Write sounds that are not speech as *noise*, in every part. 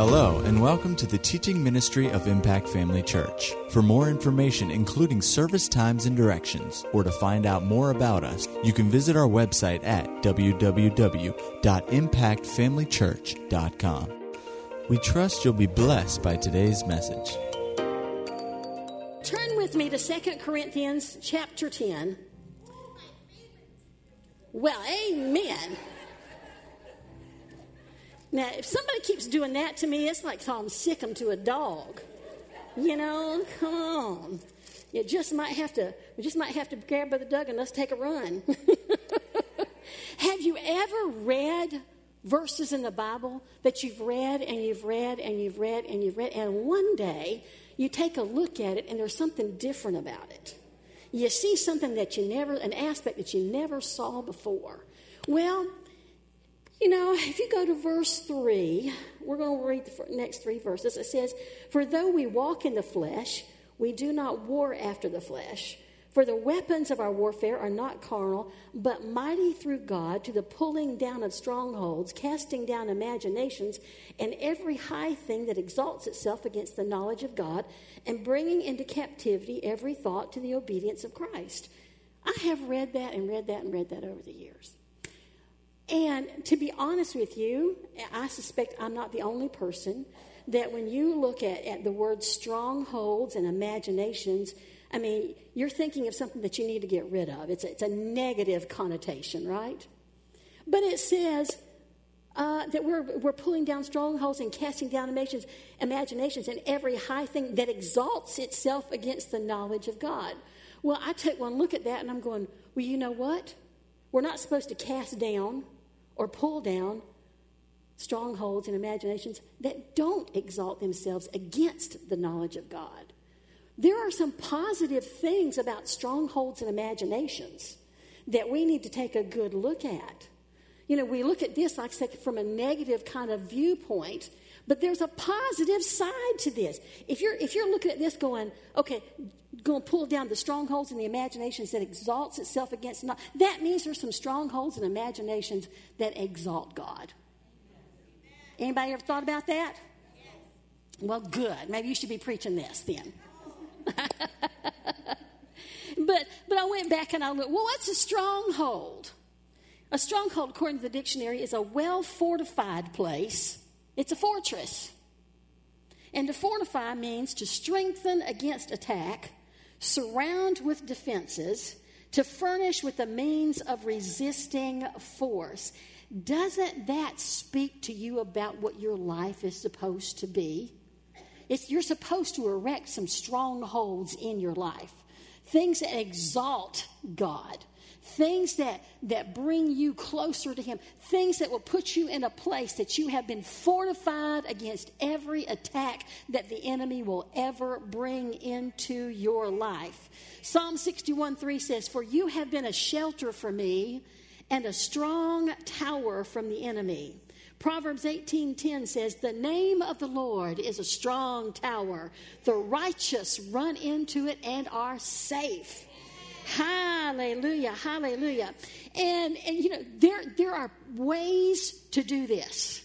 Hello, and welcome to the teaching ministry of Impact Family Church. For more information, including service times and directions, or to find out more about us, you can visit our website at www.impactfamilychurch.com. We trust you'll be blessed by today's message. Turn with me to 2 Corinthians chapter 10. Well, amen. Now, if somebody keeps doing that to me, it's like I'm sick them to a dog. You know, come on. You just might have to, we just might have to grab by the dog and let's take a run. *laughs* have you ever read verses in the Bible that you've read and you've read and you've read and you've read, and one day you take a look at it and there's something different about it? You see something that you never, an aspect that you never saw before. Well, you know, if you go to verse 3, we're going to read the next three verses. It says, For though we walk in the flesh, we do not war after the flesh. For the weapons of our warfare are not carnal, but mighty through God to the pulling down of strongholds, casting down imaginations, and every high thing that exalts itself against the knowledge of God, and bringing into captivity every thought to the obedience of Christ. I have read that and read that and read that over the years. And to be honest with you, I suspect I'm not the only person that when you look at, at the word strongholds and imaginations, I mean, you're thinking of something that you need to get rid of. It's a, it's a negative connotation, right? But it says uh, that we're, we're pulling down strongholds and casting down imaginations, imaginations and every high thing that exalts itself against the knowledge of God. Well, I take one look at that and I'm going, well, you know what? We're not supposed to cast down or pull down strongholds and imaginations that don't exalt themselves against the knowledge of God. There are some positive things about strongholds and imaginations that we need to take a good look at. You know, we look at this, like I from a negative kind of viewpoint, but there's a positive side to this. If you're if you're looking at this going, okay, going to pull down the strongholds and the imaginations that exalts itself against not, that means there's some strongholds and imaginations that exalt God. Anybody ever thought about that? Well, good. Maybe you should be preaching this then. *laughs* but but I went back and I looked. Well, what's a stronghold? A stronghold, according to the dictionary, is a well fortified place it's a fortress. And to fortify means to strengthen against attack, surround with defenses, to furnish with the means of resisting force. Doesn't that speak to you about what your life is supposed to be? It's, you're supposed to erect some strongholds in your life, things that exalt God things that, that bring you closer to Him, things that will put you in a place that you have been fortified against every attack that the enemy will ever bring into your life. Psalm 61 3 says, For you have been a shelter for me and a strong tower from the enemy. Proverbs 18:10 says, "The name of the Lord is a strong tower. The righteous run into it and are safe." Hallelujah, hallelujah. And, and you know, there, there are ways to do this.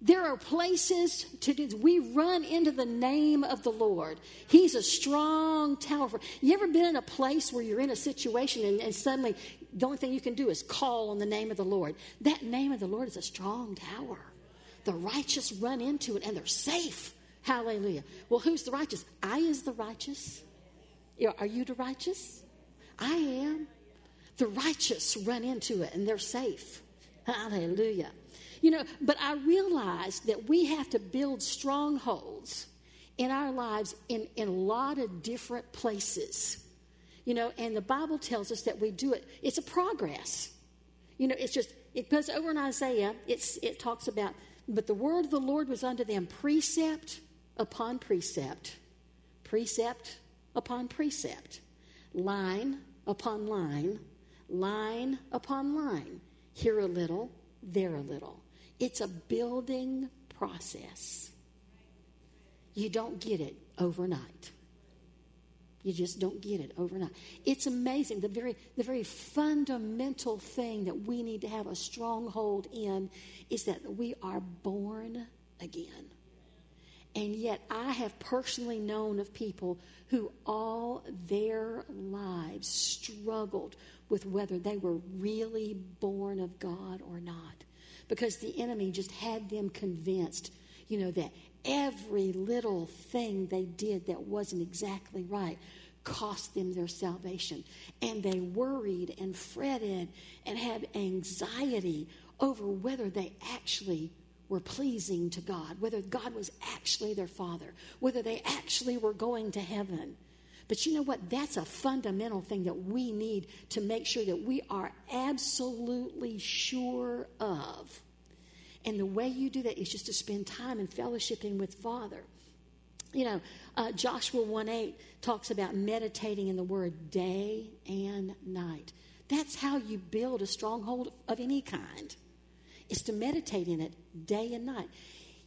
There are places to do. We run into the name of the Lord. He's a strong tower. You ever been in a place where you're in a situation and, and suddenly the only thing you can do is call on the name of the Lord? That name of the Lord is a strong tower. The righteous run into it and they're safe. Hallelujah. Well, who's the righteous? I is the righteous. Are you the righteous? I am. The righteous run into it and they're safe. Hallelujah. You know, but I realize that we have to build strongholds in our lives in, in a lot of different places. You know, and the Bible tells us that we do it. It's a progress. You know, it's just, it goes over in Isaiah, it's, it talks about, but the word of the Lord was unto them precept upon precept, precept upon precept line upon line, line upon line. Here a little, there a little. It's a building process. You don't get it overnight. You just don't get it overnight. It's amazing. The very, the very fundamental thing that we need to have a stronghold in is that we are born again. And yet, I have personally known of people who all their lives struggled with whether they were really born of God or not. Because the enemy just had them convinced, you know, that every little thing they did that wasn't exactly right cost them their salvation. And they worried and fretted and had anxiety over whether they actually were pleasing to God, whether God was actually their father, whether they actually were going to heaven. But you know what? That's a fundamental thing that we need to make sure that we are absolutely sure of. And the way you do that is just to spend time in fellowshipping with Father. You know, uh, Joshua 1 8 talks about meditating in the word day and night. That's how you build a stronghold of any kind is to meditate in it day and night.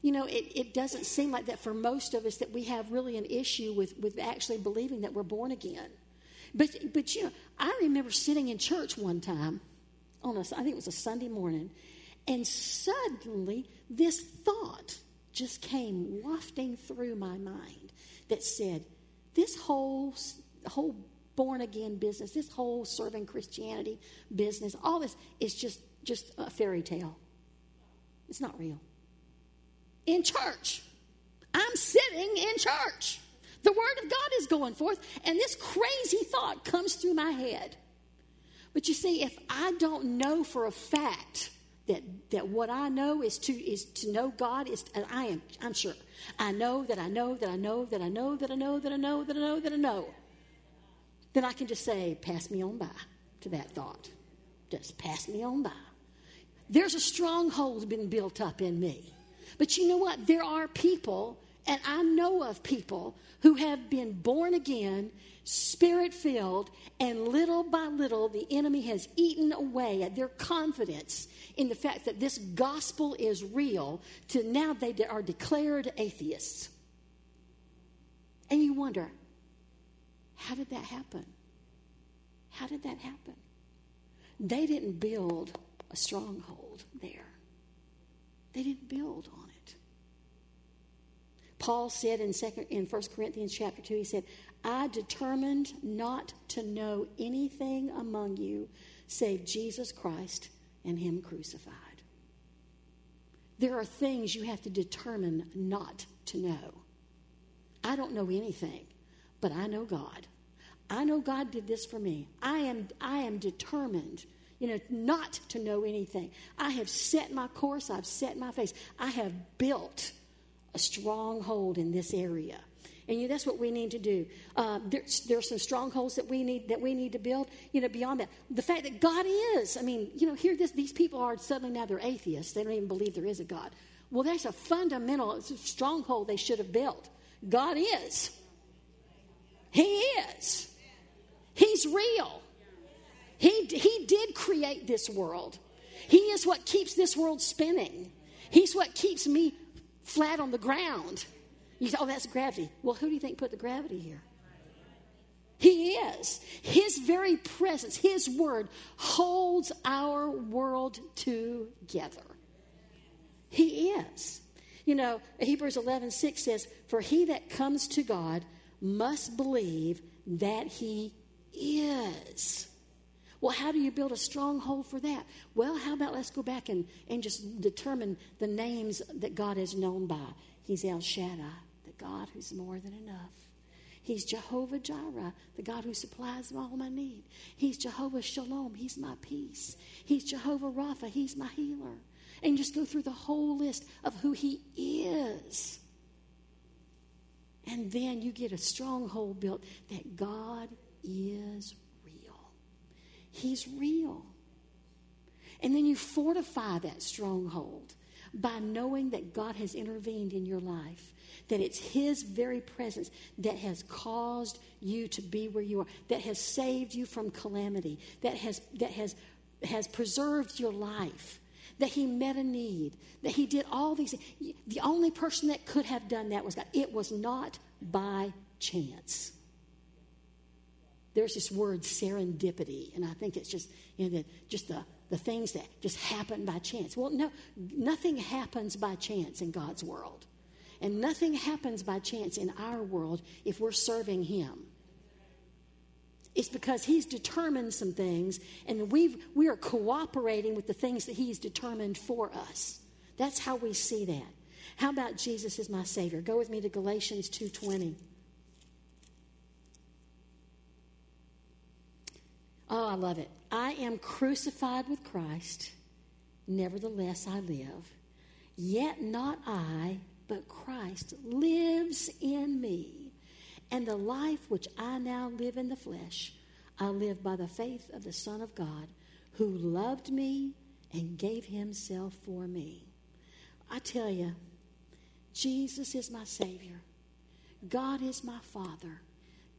You know, it, it doesn't seem like that for most of us that we have really an issue with, with actually believing that we're born again. But, but, you know, I remember sitting in church one time on a, I think it was a Sunday morning, and suddenly this thought just came wafting through my mind that said, this whole, whole born again business, this whole serving Christianity business, all this is just, just a fairy tale. It's not real. In church, I'm sitting in church. The Word of God is going forth, and this crazy thought comes through my head. But you see, if I don't know for a fact that, that what I know is to is to know God is and I am I'm sure. I know that I know that I know that I know that I know that I know that I know that I know. Then I can just say, pass me on by to that thought. Just pass me on by. There's a stronghold been built up in me. But you know what? There are people, and I know of people who have been born again, spirit filled, and little by little the enemy has eaten away at their confidence in the fact that this gospel is real to now they are declared atheists. And you wonder, how did that happen? How did that happen? They didn't build a stronghold there. They didn't build on it. Paul said in second in 1 Corinthians chapter 2, he said, I determined not to know anything among you save Jesus Christ and Him crucified. There are things you have to determine not to know. I don't know anything, but I know God. I know God did this for me. I am, I am determined you know, not to know anything. I have set my course, I've set my face. I have built a stronghold in this area. And you that's what we need to do. Uh, there's, there's some strongholds that we need that we need to build. You know, beyond that, the fact that God is. I mean, you know, here this, these people are suddenly now they're atheists. They don't even believe there is a God. Well, that's a fundamental stronghold they should have built. God is. He is. He's real. He, he did create this world. He is what keeps this world spinning. He's what keeps me flat on the ground. You say, oh, that's gravity. Well, who do you think put the gravity here? He is. His very presence, His word, holds our world together. He is. You know, Hebrews 11 6 says, For he that comes to God must believe that He is. Well, how do you build a stronghold for that? Well, how about let's go back and, and just determine the names that God is known by. He's El Shaddai, the God who's more than enough. He's Jehovah Jireh, the God who supplies all my need. He's Jehovah Shalom, He's my peace. He's Jehovah Rapha, He's my healer. And just go through the whole list of who He is. And then you get a stronghold built that God is He's real. And then you fortify that stronghold by knowing that God has intervened in your life, that it's His very presence that has caused you to be where you are, that has saved you from calamity, that has, that has, has preserved your life, that He met a need, that He did all these. The only person that could have done that was God. It was not by chance there's this word serendipity, and I think it's just you know the, just the the things that just happen by chance. Well, no, nothing happens by chance in God's world. And nothing happens by chance in our world if we're serving Him. It's because He's determined some things, and we we are cooperating with the things that He's determined for us. That's how we see that. How about Jesus is my Savior? Go with me to Galatians 2.20. Oh, I love it. I am crucified with Christ. Nevertheless, I live. Yet not I, but Christ lives in me. And the life which I now live in the flesh, I live by the faith of the Son of God, who loved me and gave himself for me. I tell you, Jesus is my Savior. God is my Father.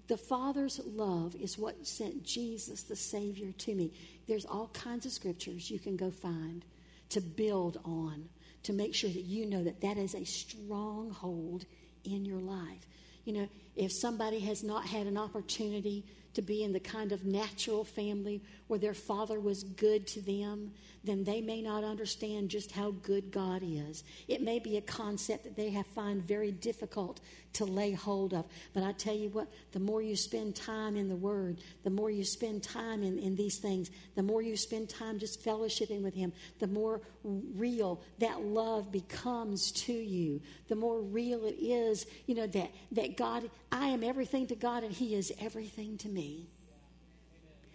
The Father's love is what sent Jesus, the Savior, to me. There's all kinds of scriptures you can go find to build on, to make sure that you know that that is a stronghold in your life. You know, if somebody has not had an opportunity to be in the kind of natural family where their father was good to them, then they may not understand just how good God is. It may be a concept that they have find very difficult to lay hold of. But I tell you what, the more you spend time in the Word, the more you spend time in, in these things, the more you spend time just fellowshipping with Him, the more real that love becomes to you, the more real it is, you know, that, that God, I am everything to God and He is everything to me.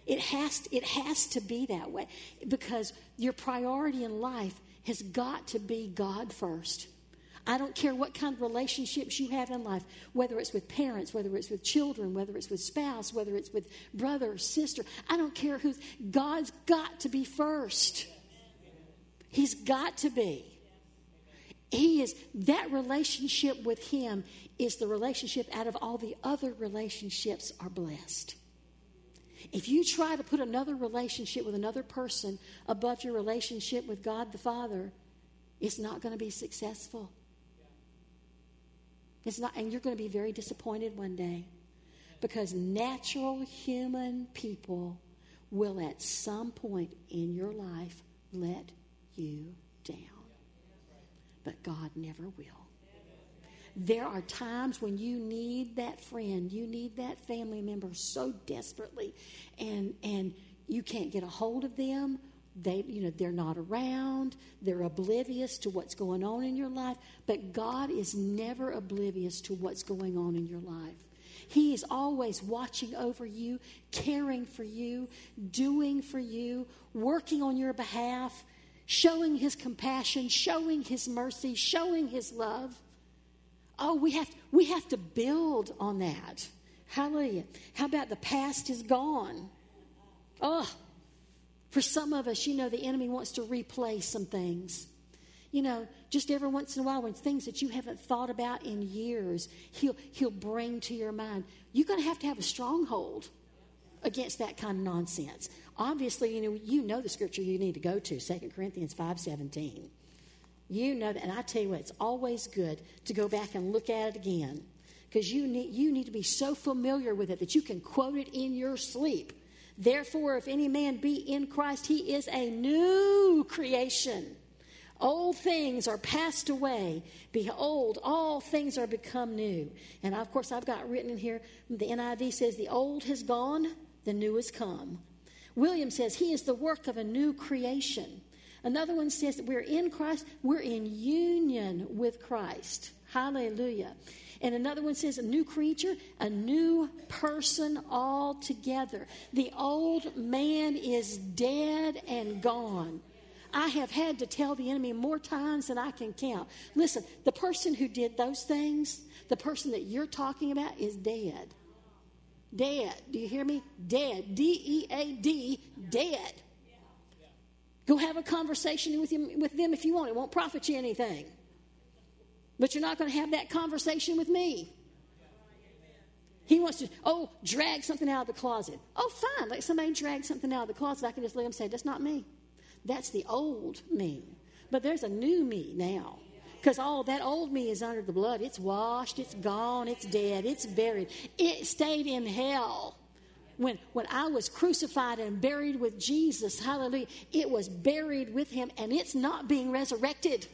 It has, it has to be that way because your priority in life has got to be God first. I don't care what kind of relationships you have in life, whether it's with parents, whether it's with children, whether it's with spouse, whether it's with brother sister. I don't care who's, God's got to be first. He's got to be. He is, that relationship with Him is the relationship out of all the other relationships are blessed. If you try to put another relationship with another person above your relationship with God the Father, it's not going to be successful. It's not, and you're going to be very disappointed one day because natural human people will at some point in your life let you down. But God never will. There are times when you need that friend, you need that family member so desperately, and and you can't get a hold of them. They you know they're not around. They're oblivious to what's going on in your life. But god is never oblivious to what's going on in your life. He is always watching over you caring for you doing for you working on your behalf showing his compassion showing his mercy showing his love oh we have we have to build on that hallelujah how about the past is gone oh for some of us, you know, the enemy wants to replay some things. You know, just every once in a while, when things that you haven't thought about in years, he'll, he'll bring to your mind. You're going to have to have a stronghold against that kind of nonsense. Obviously, you know, you know the scripture you need to go to, 2 Corinthians 5.17. You know that, and I tell you what, it's always good to go back and look at it again because you need, you need to be so familiar with it that you can quote it in your sleep Therefore, if any man be in Christ, he is a new creation. Old things are passed away. Behold, all things are become new. And of course, I've got written in here the NIV says, The old has gone, the new has come. William says, He is the work of a new creation. Another one says that we're in Christ, we're in union with Christ. Hallelujah. And another one says a new creature, a new person altogether. The old man is dead and gone. I have had to tell the enemy more times than I can count. Listen, the person who did those things, the person that you're talking about, is dead. Dead. Do you hear me? Dead. D E A D, dead. Go have a conversation with, him, with them if you want. It won't profit you anything. But you're not going to have that conversation with me. He wants to, oh, drag something out of the closet. Oh, fine. Let somebody drag something out of the closet. I can just let them say, that's not me. That's the old me. But there's a new me now. Because all that old me is under the blood. It's washed, it's gone, it's dead, it's buried. It stayed in hell. When, when I was crucified and buried with Jesus, hallelujah, it was buried with him and it's not being resurrected.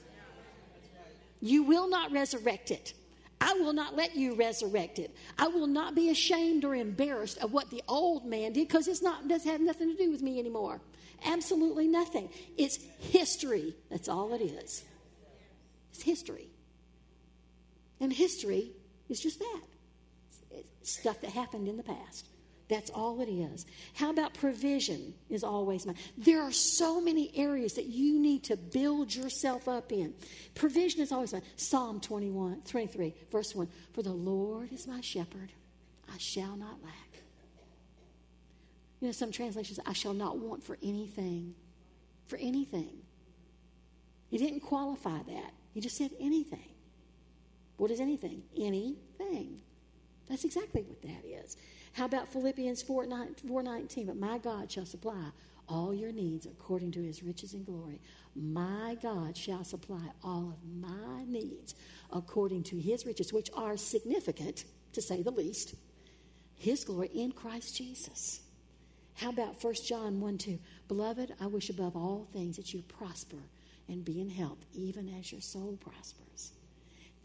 You will not resurrect it. I will not let you resurrect it. I will not be ashamed or embarrassed of what the old man did because it's not does have nothing to do with me anymore. Absolutely nothing. It's history. That's all it is. It's history. And history is just that. It's stuff that happened in the past. That's all it is. How about provision is always mine? There are so many areas that you need to build yourself up in. Provision is always mine. Psalm 21, 23, verse 1. For the Lord is my shepherd, I shall not lack. You know, some translations, I shall not want for anything. For anything. He didn't qualify that. He just said anything. What is anything? Anything. That's exactly what that is. How about Philippians 4, 9, 4 19? But my God shall supply all your needs according to his riches and glory. My God shall supply all of my needs according to his riches, which are significant, to say the least. His glory in Christ Jesus. How about 1 John 1 2? Beloved, I wish above all things that you prosper and be in health, even as your soul prospers.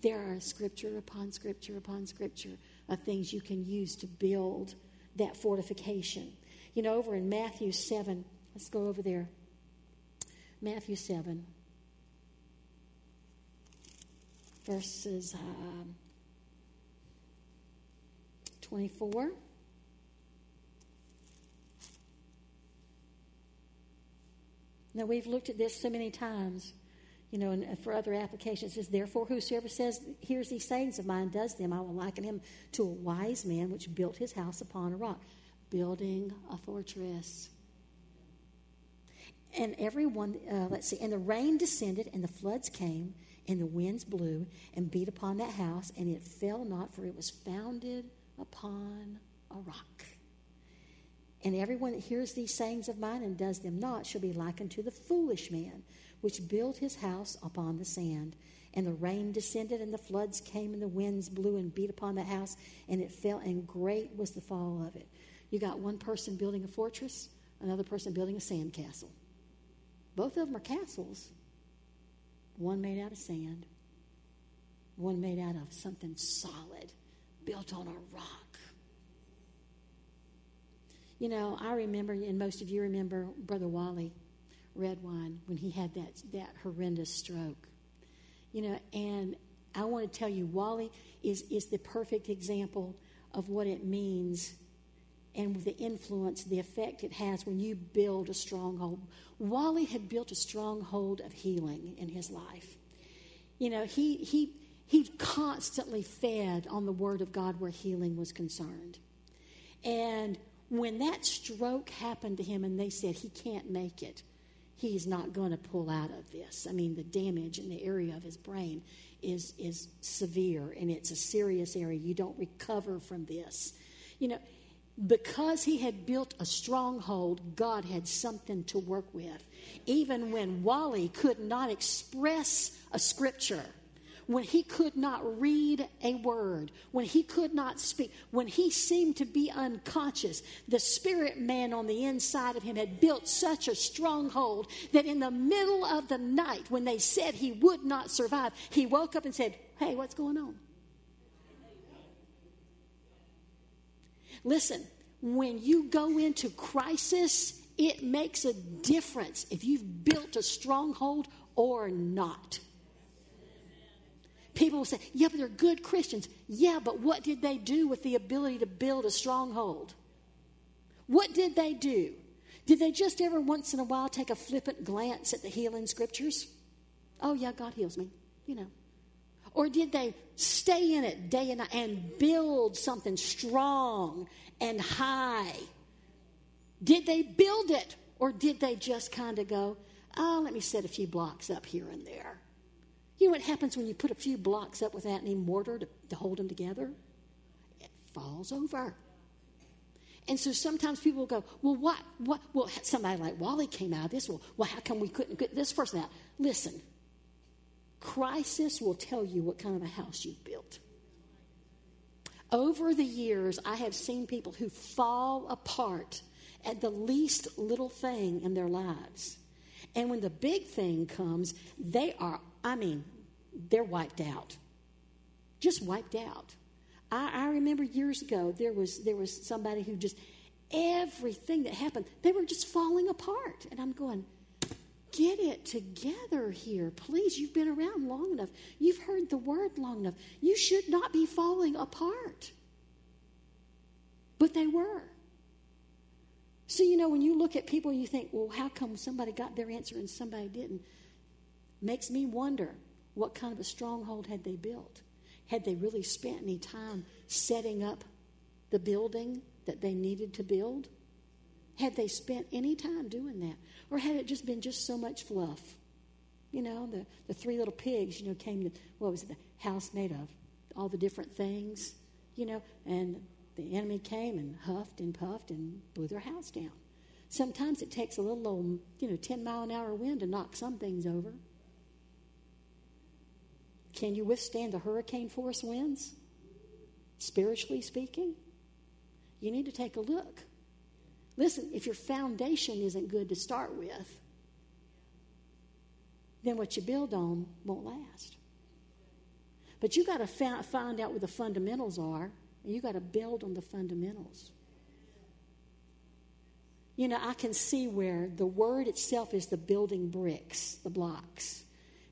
There are scripture upon scripture upon scripture of things you can use to build that fortification. You know, over in Matthew 7, let's go over there. Matthew 7, verses um, 24. Now, we've looked at this so many times you know, and for other applications, it says, Therefore, whosoever says, Hears these sayings of mine, does them, I will liken him to a wise man which built his house upon a rock, building a fortress. And everyone, uh, let's see, and the rain descended, and the floods came, and the winds blew and beat upon that house, and it fell not, for it was founded upon a rock. And everyone that hears these sayings of mine and does them not shall be likened to the foolish man which built his house upon the sand. And the rain descended, and the floods came, and the winds blew and beat upon the house, and it fell, and great was the fall of it. You got one person building a fortress, another person building a sand castle. Both of them are castles. One made out of sand, one made out of something solid, built on a rock. You know, I remember, and most of you remember Brother Wally Redwine when he had that, that horrendous stroke. You know, and I want to tell you, Wally is, is the perfect example of what it means and the influence, the effect it has when you build a stronghold. Wally had built a stronghold of healing in his life. You know, he, he, he constantly fed on the Word of God where healing was concerned. And when that stroke happened to him and they said he can't make it, he's not going to pull out of this. I mean, the damage in the area of his brain is, is severe and it's a serious area. You don't recover from this. You know, because he had built a stronghold, God had something to work with. Even when Wally could not express a scripture, when he could not read a word, when he could not speak, when he seemed to be unconscious, the spirit man on the inside of him had built such a stronghold that in the middle of the night, when they said he would not survive, he woke up and said, Hey, what's going on? Listen, when you go into crisis, it makes a difference if you've built a stronghold or not. People will say, yeah, but they're good Christians. Yeah, but what did they do with the ability to build a stronghold? What did they do? Did they just every once in a while take a flippant glance at the healing scriptures? Oh, yeah, God heals me, you know. Or did they stay in it day and night and build something strong and high? Did they build it or did they just kind of go, oh, let me set a few blocks up here and there? You know what happens when you put a few blocks up without any mortar to, to hold them together? It falls over. And so sometimes people will go, well, what, what, well, somebody like Wally came out of this. Well, well, how come we couldn't get this person out? Listen, crisis will tell you what kind of a house you've built. Over the years, I have seen people who fall apart at the least little thing in their lives. And when the big thing comes, they are I mean, they're wiped out. Just wiped out. I, I remember years ago there was there was somebody who just everything that happened, they were just falling apart. And I'm going, get it together here. Please, you've been around long enough. You've heard the word long enough. You should not be falling apart. But they were. So, you know, when you look at people, you think, well, how come somebody got their answer and somebody didn't? Makes me wonder what kind of a stronghold had they built? Had they really spent any time setting up the building that they needed to build? Had they spent any time doing that? Or had it just been just so much fluff? You know, the, the three little pigs, you know, came to, what was it, the house made of? All the different things, you know, and the enemy came and huffed and puffed and blew their house down. Sometimes it takes a little old, you know, 10 mile an hour wind to knock some things over. Can you withstand the hurricane force winds? Spiritually speaking, you need to take a look. Listen, if your foundation isn't good to start with, then what you build on won't last. But you got to find out what the fundamentals are, and you got to build on the fundamentals. You know, I can see where the word itself is the building bricks, the blocks.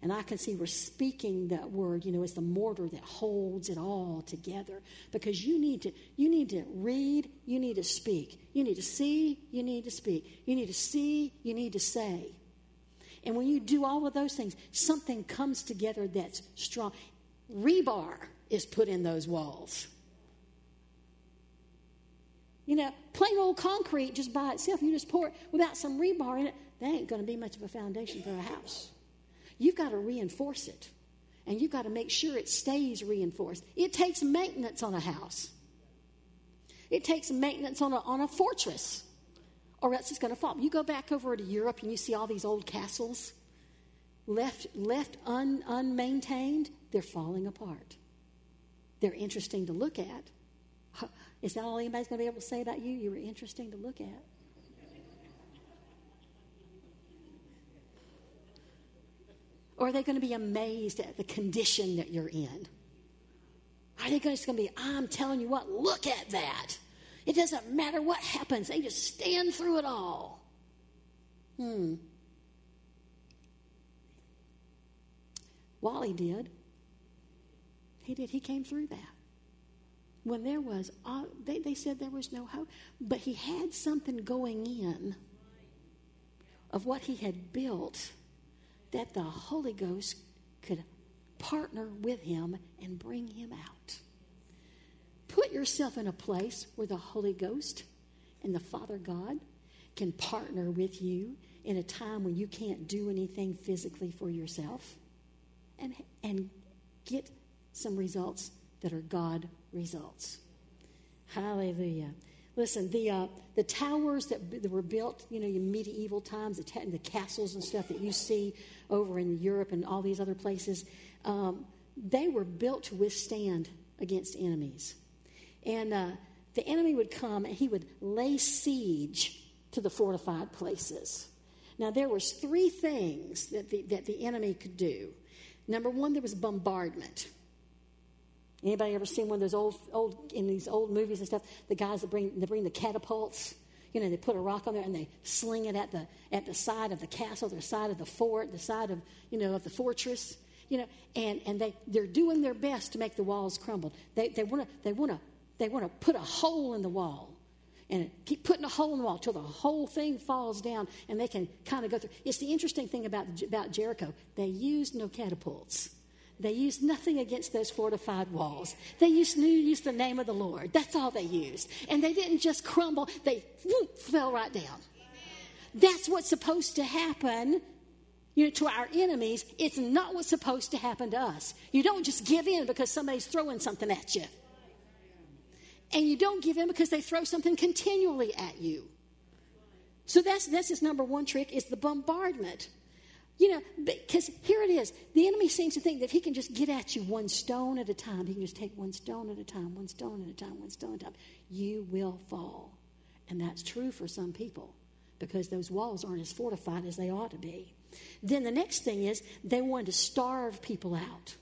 And I can see we're speaking that word, you know, it's the mortar that holds it all together. Because you need to you need to read, you need to speak. You need to see, you need to speak. You need to see, you need to say. And when you do all of those things, something comes together that's strong. Rebar is put in those walls. You know, plain old concrete just by itself, you just pour it without some rebar in it, that ain't going to be much of a foundation for a house. You've got to reinforce it. And you've got to make sure it stays reinforced. It takes maintenance on a house. It takes maintenance on a, on a fortress, or else it's going to fall. You go back over to Europe and you see all these old castles left, left un, unmaintained, they're falling apart. They're interesting to look at. Is that all anybody's going to be able to say about you? You were interesting to look at. Or are they going to be amazed at the condition that you're in? Are they just going to be, I'm telling you what, look at that. It doesn't matter what happens, they just stand through it all. Hmm. Wally did. He did. He came through that. When there was, uh, they, they said there was no hope, but he had something going in of what he had built that the Holy Ghost could partner with him and bring him out. Put yourself in a place where the Holy Ghost and the Father God can partner with you in a time when you can't do anything physically for yourself and, and get some results that are God results. Hallelujah. Listen, the, uh, the towers that, that, were built, you know, in medieval times, the, the, castles and stuff that you see over in Europe and all these other places, um, they were built to withstand against enemies. And uh, the enemy would come and he would lay siege to the fortified places. Now, there was three things that the, that the enemy could do. Number one, there was bombardment. Anybody ever seen one of those old, old in these old movies and stuff? The guys that bring they bring the catapults. You know, they put a rock on there and they sling it at the at the side of the castle, the side of the fort, the side of you know of the fortress. You know, and and they they're doing their best to make the walls crumble. They they want to they want to they want to put a hole in the wall and keep putting a hole in the wall till the whole thing falls down and they can kind of go through. It's the interesting thing about about Jericho. They used no catapults. They used nothing against those fortified walls. They used, knew, used the name of the Lord. That's all they used. And they didn't just crumble, they whoop, fell right down. That's what's supposed to happen you know, to our enemies. It's not what's supposed to happen to us. You don't just give in because somebody's throwing something at you. And you don't give in because they throw something continually at you. So that's, that's his number one trick is the bombardment. You know, because here it is. The enemy seems to think that if he can just get at you one stone at a time, he can just take one stone at a time, one stone at a time, one stone at a time. You will fall. And that's true for some people because those walls aren't as fortified as they ought to be. Then the next thing is they wanted to starve people out.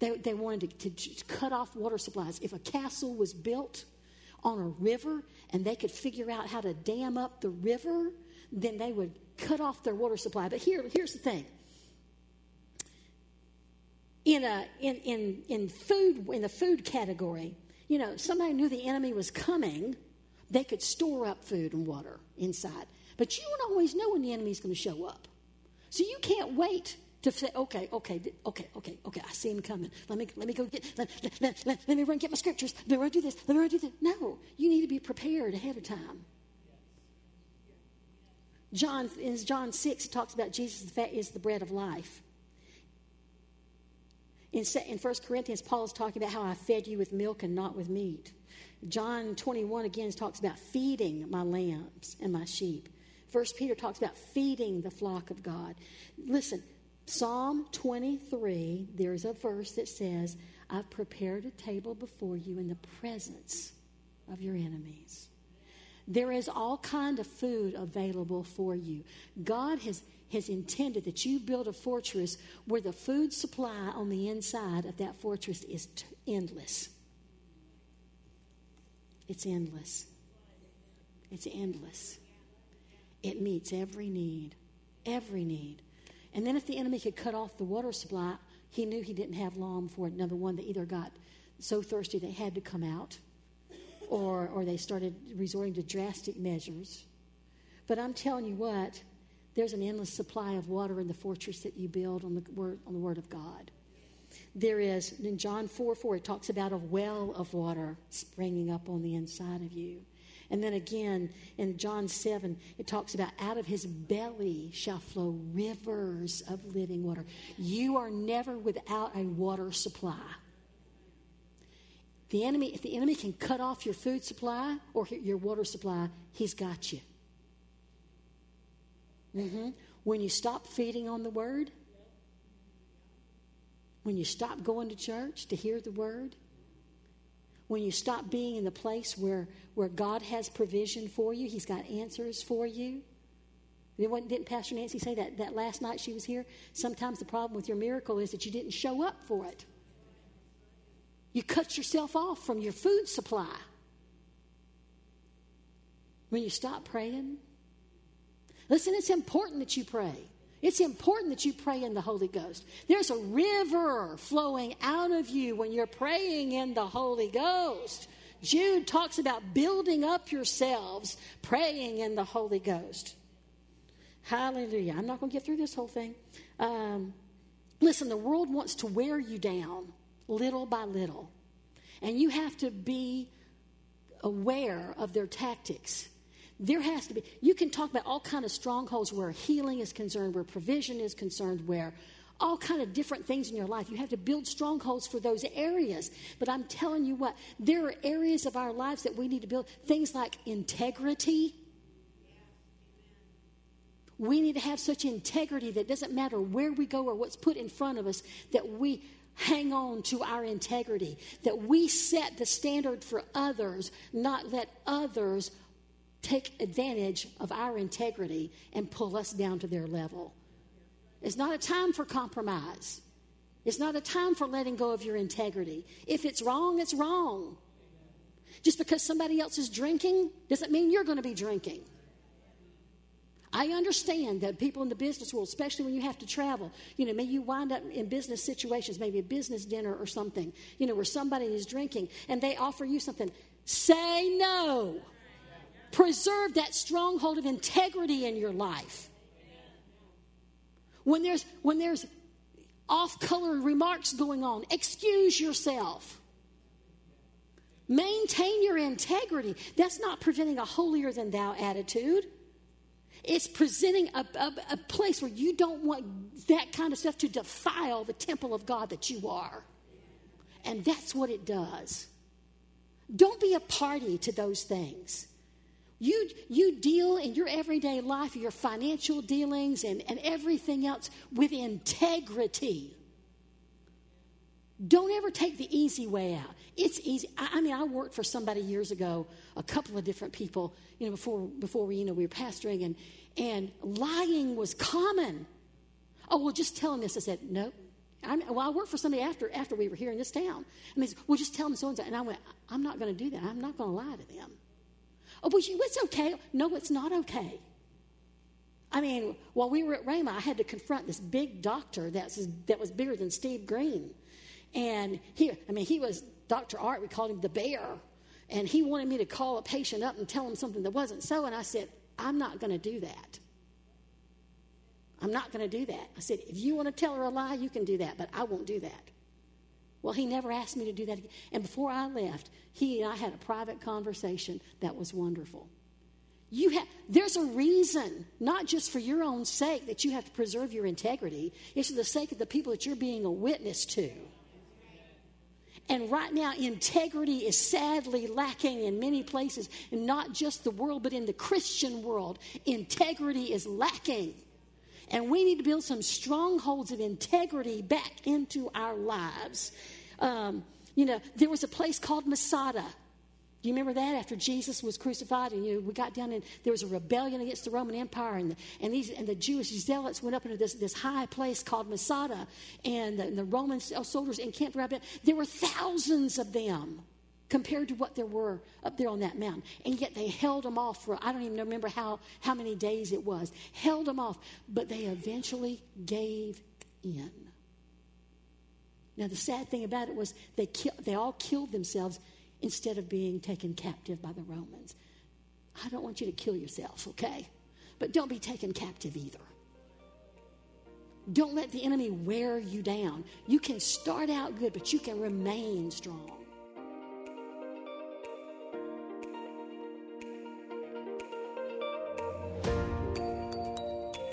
They, they wanted to, to cut off water supplies. If a castle was built on a river and they could figure out how to dam up the river, then they would cut off their water supply. But here, here's the thing. In, a, in, in, in food in the food category, you know, somebody knew the enemy was coming, they could store up food and water inside. But you don't always know when the enemy's going to show up. So you can't wait to say, okay, okay, okay, okay, okay, I see him coming. Let me, let me go get, let, let, let, let, me run get my scriptures. Let me run do this. Let me run do this. No, you need to be prepared ahead of time. John, in John 6, it talks about Jesus is the bread of life. In, in 1 Corinthians, Paul is talking about how I fed you with milk and not with meat. John 21 again talks about feeding my lambs and my sheep. First Peter talks about feeding the flock of God. Listen, Psalm 23, there's a verse that says, I've prepared a table before you in the presence of your enemies. There is all kind of food available for you. God has, has intended that you build a fortress where the food supply on the inside of that fortress is t- endless. It's endless. It's endless. It meets every need, every need. And then if the enemy could cut off the water supply, he knew he didn't have long for another one that either got so thirsty they had to come out or, or they started resorting to drastic measures. But I'm telling you what, there's an endless supply of water in the fortress that you build on the word, on the word of God. There is, in John 4 4, it talks about a well of water springing up on the inside of you. And then again in John 7, it talks about out of his belly shall flow rivers of living water. You are never without a water supply. The enemy, if the enemy can cut off your food supply or your water supply, he's got you. Mm-hmm. When you stop feeding on the word, when you stop going to church to hear the word, when you stop being in the place where, where God has provision for you, He's got answers for you. Didn't Pastor Nancy say that, that last night she was here? Sometimes the problem with your miracle is that you didn't show up for it. You cut yourself off from your food supply. When you stop praying, listen, it's important that you pray. It's important that you pray in the Holy Ghost. There's a river flowing out of you when you're praying in the Holy Ghost. Jude talks about building up yourselves, praying in the Holy Ghost. Hallelujah. I'm not going to get through this whole thing. Um, listen, the world wants to wear you down little by little. And you have to be aware of their tactics. There has to be you can talk about all kind of strongholds where healing is concerned where provision is concerned where all kind of different things in your life. You have to build strongholds for those areas. But i'm telling you what there are areas of our lives that we need to build. Things like integrity. We need to have such integrity that doesn't matter where we go or what's put in front of us that we hang on to our integrity that we set the standard for others not let others take advantage of our integrity and pull us down to their level. It's not a time for compromise. It's not a time for letting go of your integrity. If it's wrong, it's wrong. Just because somebody else is drinking doesn't mean you're going to be drinking. I understand that people in the business world, especially when you have to travel, you know, maybe you wind up in business situations, maybe a business dinner or something, you know, where somebody is drinking and they offer you something. Say no. Preserve that stronghold of integrity in your life. When there's, when there's off color remarks going on, excuse yourself. Maintain your integrity. That's not preventing a holier than thou attitude. It's presenting a, a, a, place where you don't want that kind of stuff to defile the temple of God that you are. And that's what it does. Don't be a party to those things. You, you deal in your everyday life, your financial dealings, and, and everything else with integrity. Don't ever take the easy way out. It's easy. I, I, mean, I worked for somebody years ago, a couple of different people, you know, before before we, you know, we were pastoring, and and lying was common. Oh, well, just tell them this. I said, no. I, well, I worked for somebody after after we were here in this town. And they said, well, just tell them so and so. And I went, I'm not going to do that. I'm not going to lie to them. Oh, well, it's okay. No, it's not okay. I mean, while we were at Rhema, I had to confront this big doctor that's, that was bigger than Steve Green. And he, I mean, he was Dr. Art, we called him the bear. And he wanted me to call a patient up and tell him something that wasn't so. And I said, I'm not going to do that. I'm not going to do that. I said, if you want to tell her a lie, you can do that, but I won't do that. Well, he never asked me to do that again. And before I left, he and I had a private conversation that was wonderful. You have, there's a reason, not just for your own sake, that you have to preserve your integrity. It's for the sake of the people that you're being a witness to. And right now, integrity is sadly lacking in many places, and not just the world, but in the Christian world. Integrity is lacking. And we need to build some strongholds of integrity back into our lives. Um, you know, there was a place called Masada. You remember that after Jesus was crucified and you know, we got down and there was a rebellion against the Roman Empire and the, and these and the Jewish zealots went up into this, this high place called Masada and the, and the Roman uh, soldiers encamped around it. There were thousands of them compared to what there were up there on that mountain. And yet they held them off for, I don't even remember how, how many days it was, held them off, but they eventually gave in. Now, the sad thing about it was they, ki- they all killed themselves instead of being taken captive by the Romans. I don't want you to kill yourself, okay? But don't be taken captive either. Don't let the enemy wear you down. You can start out good, but you can remain strong.